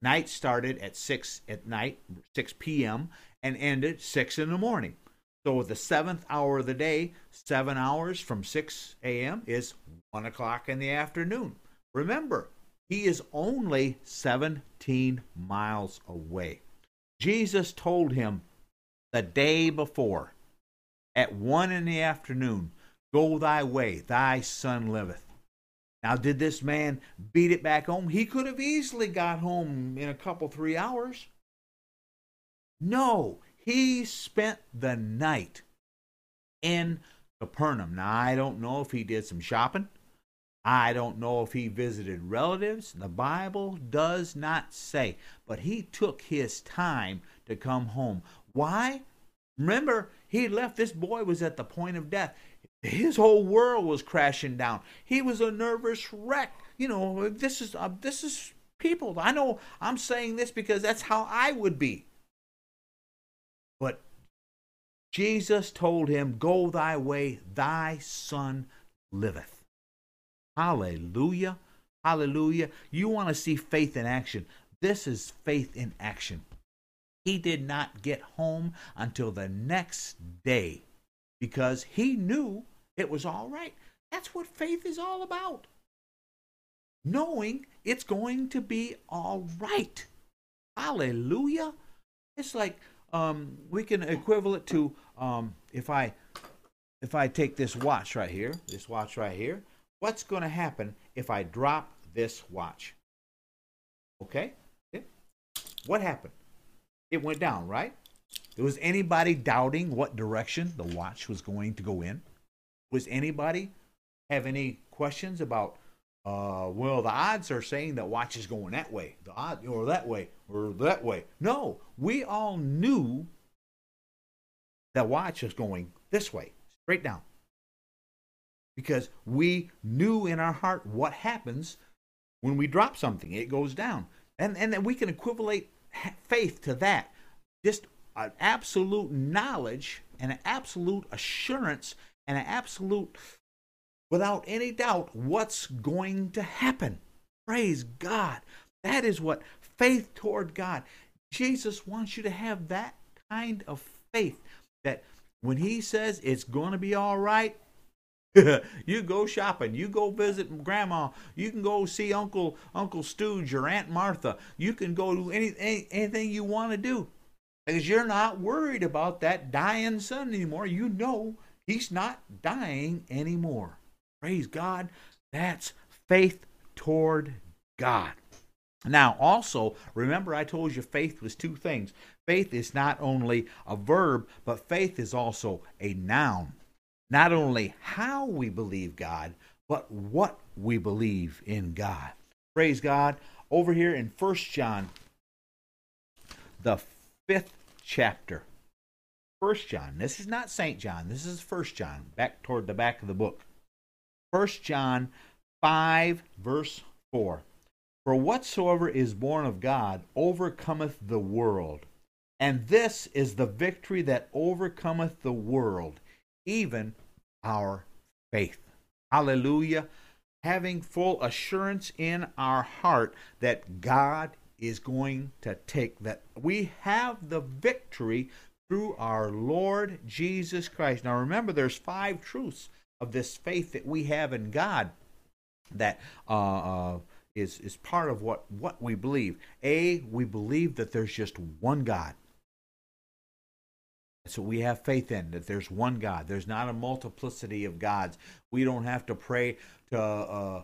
Night started at 6 at night, 6 p.m., and ended 6 in the morning. So the seventh hour of the day, seven hours from 6 a.m., is 1 o'clock in the afternoon. Remember, he is only 17 miles away. Jesus told him the day before, at 1 in the afternoon, Go thy way, thy son liveth. Now, did this man beat it back home? He could have easily got home in a couple, three hours. No, he spent the night in Capernaum. Now, I don't know if he did some shopping. I don't know if he visited relatives. The Bible does not say. But he took his time to come home. Why? Remember, he left. This boy was at the point of death. His whole world was crashing down. He was a nervous wreck. You know, this is uh, this is people. I know I'm saying this because that's how I would be. But Jesus told him, "Go thy way; thy son liveth." Hallelujah. Hallelujah. You want to see faith in action. This is faith in action. He did not get home until the next day because he knew it was all right. That's what faith is all about. Knowing it's going to be all right. Hallelujah. It's like um, we can equivalent to um, if I if I take this watch right here, this watch right here, what's going to happen if I drop this watch? Okay? What happened? It went down, right? Was anybody doubting what direction the watch was going to go in? Was anybody have any questions about, uh, well, the odds are saying that watch is going that way, the odd, or that way, or that way. No, we all knew that watch was going this way, straight down because we knew in our heart what happens when we drop something. It goes down. And, and then we can equivalate faith to that. Just an absolute knowledge and an absolute assurance and an absolute, without any doubt, what's going to happen. Praise God. That is what faith toward God. Jesus wants you to have that kind of faith that when he says it's going to be all right, you go shopping. You go visit grandma. You can go see Uncle Uncle Stooge or Aunt Martha. You can go do any, any anything you want to do because you're not worried about that dying son anymore. You know he's not dying anymore. Praise God. That's faith toward God. Now, also, remember I told you faith was two things. Faith is not only a verb, but faith is also a noun not only how we believe God, but what we believe in God. Praise God. Over here in First John, the fifth chapter. First John. This is not St. John. This is First John, back toward the back of the book. First John 5, verse 4. For whatsoever is born of God overcometh the world. And this is the victory that overcometh the world, even our faith. Hallelujah. Having full assurance in our heart that God is going to take, that we have the victory through our Lord Jesus Christ. Now remember, there's five truths of this faith that we have in God that uh, uh, is is part of what, what we believe. A, we believe that there's just one God. So we have faith in that there's one God. There's not a multiplicity of gods. We don't have to pray to uh,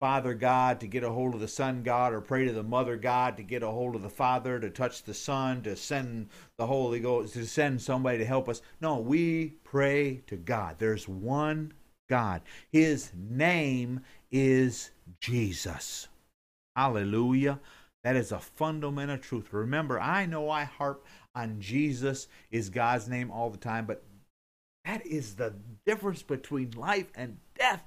Father God to get a hold of the Son God or pray to the Mother God to get a hold of the Father to touch the Son to send the Holy Ghost to send somebody to help us. No, we pray to God. There's one God. His name is Jesus. Hallelujah. That is a fundamental truth. Remember, I know I harp on Jesus is God's name all the time, but that is the difference between life and death,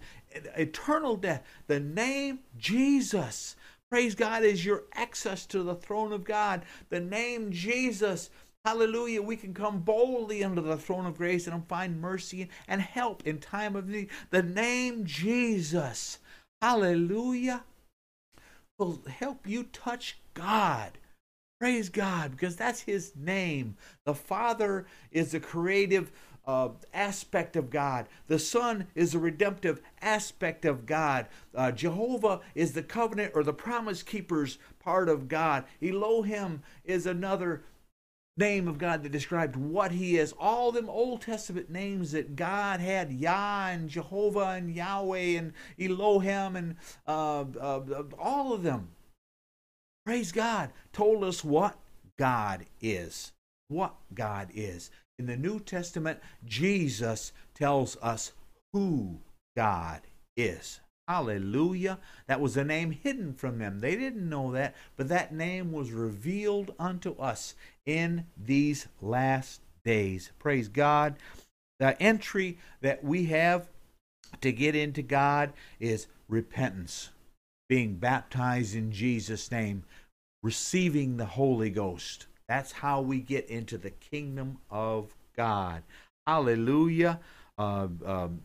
eternal death. The name Jesus. Praise God is your access to the throne of God. The name Jesus. Hallelujah. We can come boldly under the throne of grace and find mercy and help in time of need. The name Jesus. Hallelujah. Will help you touch God. Praise God, because that's His name. The Father is the creative uh, aspect of God. The Son is the redemptive aspect of God. Uh, Jehovah is the covenant or the promise keepers part of God. Elohim is another name of God that described what He is. All them Old Testament names that God had Yah and Jehovah and Yahweh and Elohim and uh, uh all of them. Praise God, told us what God is. What God is. In the New Testament, Jesus tells us who God is. Hallelujah. That was a name hidden from them. They didn't know that, but that name was revealed unto us in these last days. Praise God. The entry that we have to get into God is repentance, being baptized in Jesus' name, receiving the Holy Ghost. That's how we get into the kingdom of God. Hallelujah. Uh, um,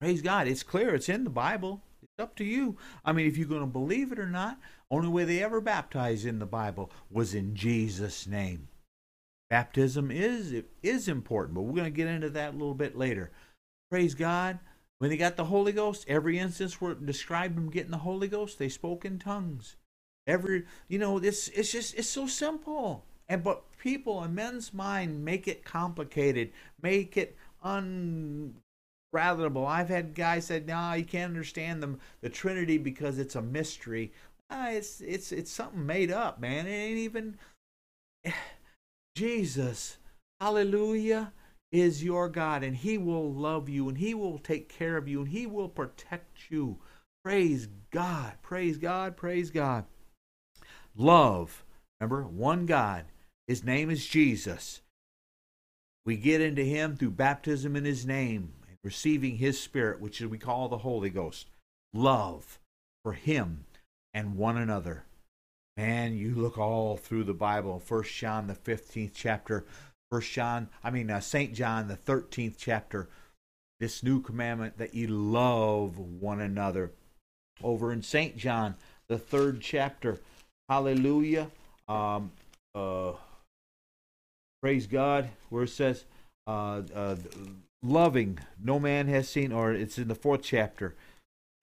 praise God. It's clear. It's in the Bible. It's up to you. I mean, if you're going to believe it or not, only way they ever baptized in the Bible was in Jesus' name. Baptism is is important, but we're going to get into that a little bit later. Praise God. When they got the Holy Ghost, every instance where it described them getting the Holy Ghost, they spoke in tongues. Every, you know, this it's just it's so simple. And but people in men's mind make it complicated, make it unravelable. I've had guys said, "No, nah, you can't understand the the Trinity because it's a mystery." Ah, it's it's it's something made up, man. It ain't even Jesus. Hallelujah is your God, and He will love you, and He will take care of you, and He will protect you. Praise God, praise God, praise God. Love. Remember, one God. His name is Jesus. We get into Him through baptism in His name and receiving His Spirit, which we call the Holy Ghost. Love for Him and one another. Man, you look all through the Bible, First John, the 15th chapter, First John, I mean, uh, St. John, the 13th chapter, this new commandment that you love one another. Over in St. John, the third chapter, Hallelujah. Um, uh, praise God, where it says, uh, uh, loving, no man has seen, or it's in the fourth chapter.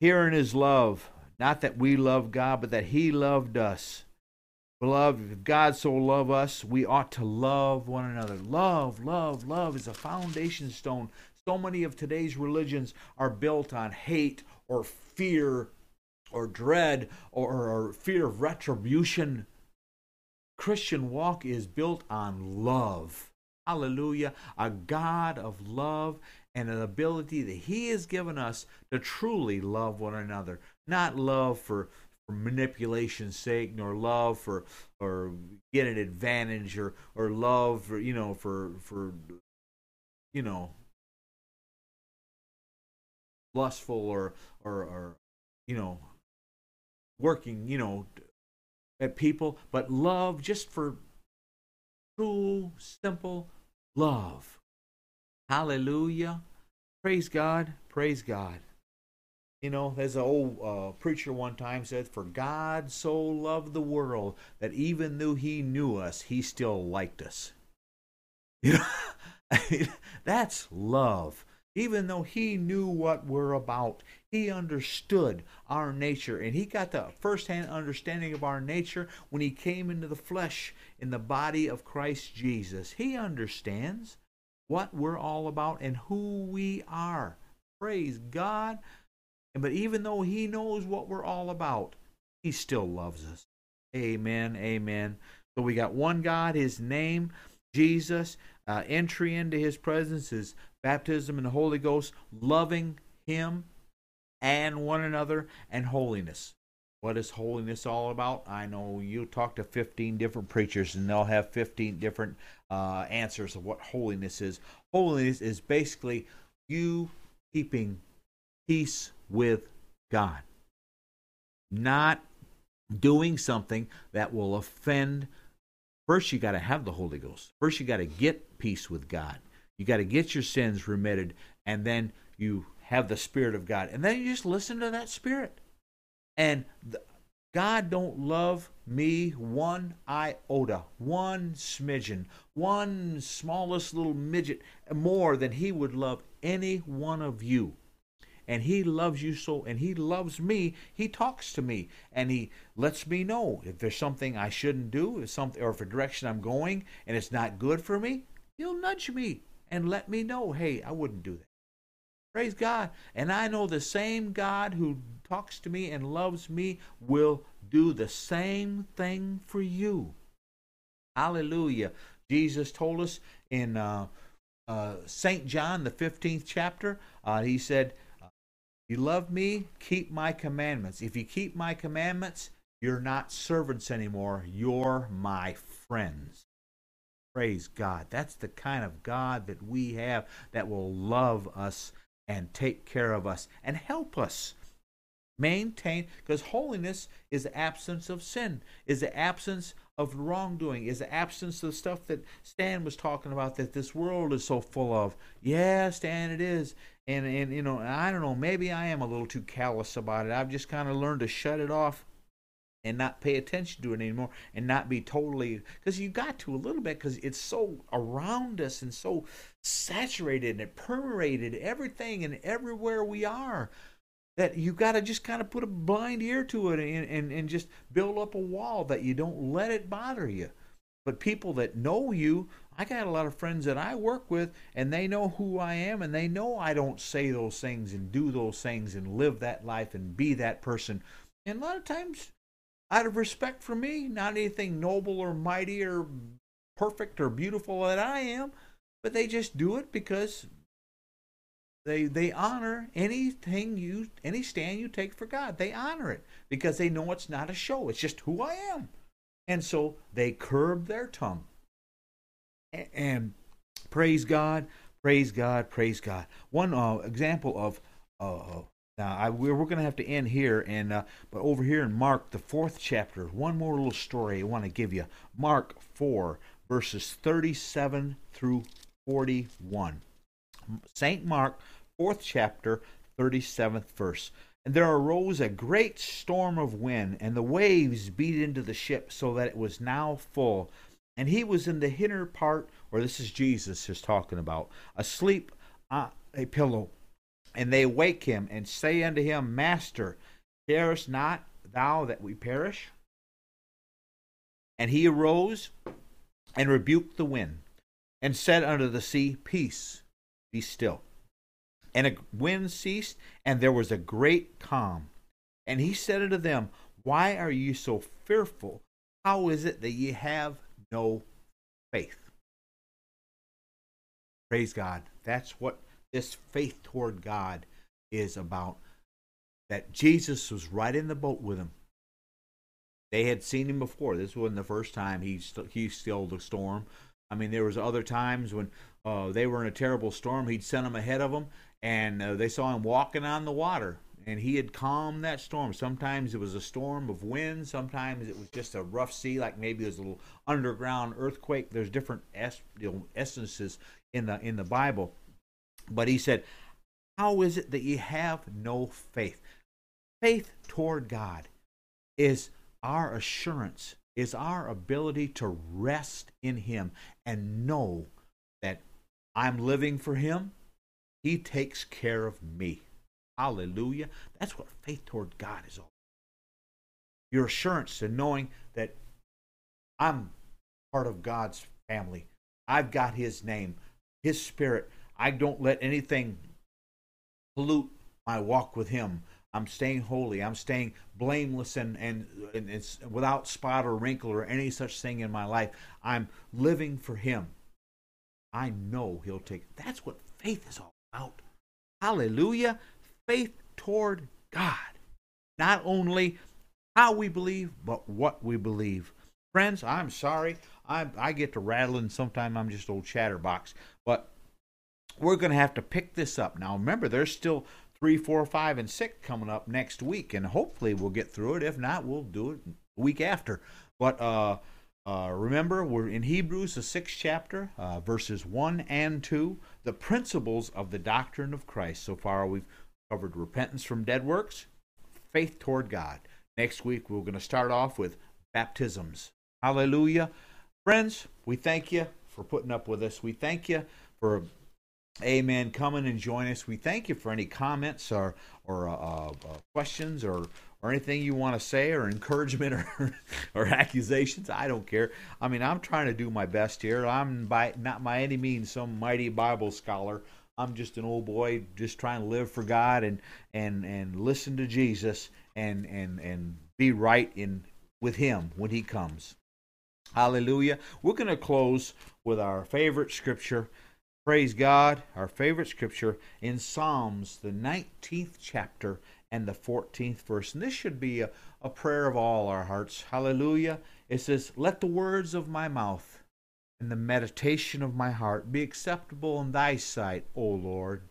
Herein is love, not that we love God, but that He loved us. Beloved, if God so love us, we ought to love one another. Love, love, love is a foundation stone. So many of today's religions are built on hate or fear or dread or, or fear of retribution. Christian walk is built on love. Hallelujah. A God of love and an ability that He has given us to truly love one another. Not love for, for manipulation's sake, nor love for or get an advantage or or love for you know for for you know lustful or or or you know working, you know, at people, but love just for true, simple love. Hallelujah. Praise God. Praise God. You know, there's an old uh, preacher one time said, For God so loved the world that even though he knew us, he still liked us. You know, that's love. Even though he knew what we're about, he understood our nature, and he got the firsthand understanding of our nature when he came into the flesh in the body of Christ Jesus. He understands what we're all about and who we are. Praise God. But even though he knows what we're all about, he still loves us. Amen. Amen. So we got one God, his name, Jesus. uh, entry into His presence is baptism in the Holy Ghost, loving Him and one another, and holiness. What is holiness all about? I know you talk to 15 different preachers and they'll have 15 different uh, answers of what holiness is. Holiness is basically you keeping peace with God, not doing something that will offend. First, you got to have the Holy Ghost. First, you got to get peace with God. You got to get your sins remitted, and then you have the Spirit of God, and then you just listen to that Spirit. And the, God don't love me one iota, one smidgen, one smallest little midget more than He would love any one of you. And he loves you so and he loves me he talks to me and he lets me know if there's something i shouldn't do if something or if a direction i'm going and it's not good for me he'll nudge me and let me know hey i wouldn't do that praise god and i know the same god who talks to me and loves me will do the same thing for you hallelujah jesus told us in uh, uh, st john the 15th chapter uh, he said you love me, keep my commandments. If you keep my commandments, you're not servants anymore. You're my friends. Praise God. That's the kind of God that we have that will love us and take care of us and help us maintain because holiness is the absence of sin is the absence of wrongdoing is the absence of the stuff that stan was talking about that this world is so full of. Yeah stan it is. And and you know I don't know maybe I am a little too callous about it. I've just kind of learned to shut it off and not pay attention to it anymore and not be totally because you got to a little bit because it's so around us and so saturated and it permeated everything and everywhere we are that you got to just kind of put a blind ear to it and, and, and just build up a wall that you don't let it bother you but people that know you I got a lot of friends that I work with, and they know who I am, and they know I don't say those things and do those things and live that life and be that person. And a lot of times, out of respect for me, not anything noble or mighty or perfect or beautiful that I am, but they just do it because they they honor anything you any stand you take for God. They honor it because they know it's not a show. It's just who I am. And so they curb their tongue and praise God, praise God, praise God. One uh, example of uh, now I, we're, we're going to have to end here, and uh, but over here in Mark, the fourth chapter, one more little story I want to give you. Mark four verses thirty-seven through forty-one. Saint Mark, fourth chapter, thirty-seventh verse. And there arose a great storm of wind, and the waves beat into the ship, so that it was now full and he was in the inner part, or this is Jesus is talking about, asleep on a pillow. And they wake him and say unto him, Master, carest not thou that we perish? And he arose and rebuked the wind, and said unto the sea, Peace, be still. And a wind ceased, and there was a great calm. And he said unto them, Why are you so fearful? How is it that ye have no faith. Praise God. That's what this faith toward God is about. That Jesus was right in the boat with him. They had seen him before. This wasn't the first time he st- he stilled the storm. I mean, there was other times when uh, they were in a terrible storm. He'd sent them ahead of them, and uh, they saw him walking on the water and he had calmed that storm. Sometimes it was a storm of wind, sometimes it was just a rough sea, like maybe there's a little underground earthquake. There's different es- you know, essences in the in the Bible. But he said, How is it that ye have no faith? Faith toward God is our assurance, is our ability to rest in Him and know that I'm living for Him. He takes care of me. Hallelujah. That's what faith toward God is all. Your assurance to knowing that I'm part of God's family. I've got His name, His Spirit. I don't let anything pollute my walk with Him. I'm staying holy. I'm staying blameless and, and, and it's without spot or wrinkle or any such thing in my life. I'm living for Him. I know He'll take it. That's what faith is all about. Hallelujah. Faith toward God. Not only how we believe, but what we believe. Friends, I'm sorry. I, I get to rattling. Sometimes I'm just old chatterbox. But we're going to have to pick this up. Now, remember, there's still three, four, five, and six coming up next week, and hopefully we'll get through it. If not, we'll do it the week after. But uh, uh, remember, we're in Hebrews, the sixth chapter, uh, verses 1 and 2, the principles of the doctrine of Christ. So far, we've covered repentance from dead works, faith toward God. Next week, we're going to start off with baptisms. Hallelujah. Friends, we thank you for putting up with us. We thank you for Amen. Come in and join us. We thank you for any comments or or uh, uh, questions or or anything you want to say or encouragement or or accusations. I don't care. I mean, I'm trying to do my best here. I'm by not by any means some mighty Bible scholar. I'm just an old boy just trying to live for God and and and listen to Jesus and and and be right in with him when he comes. Hallelujah. We're going to close with our favorite scripture Praise God, our favorite scripture in Psalms, the 19th chapter and the 14th verse. And this should be a, a prayer of all our hearts. Hallelujah. It says, Let the words of my mouth and the meditation of my heart be acceptable in thy sight, O Lord,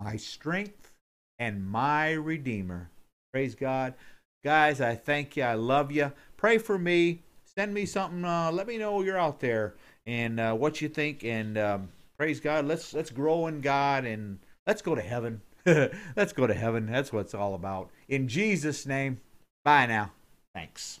my strength and my redeemer. Praise God. Guys, I thank you. I love you. Pray for me. Send me something. Uh, let me know you're out there and uh, what you think. And um, praise God. Let's let's grow in God and let's go to heaven. let's go to heaven. That's what it's all about. In Jesus' name. Bye now. Thanks.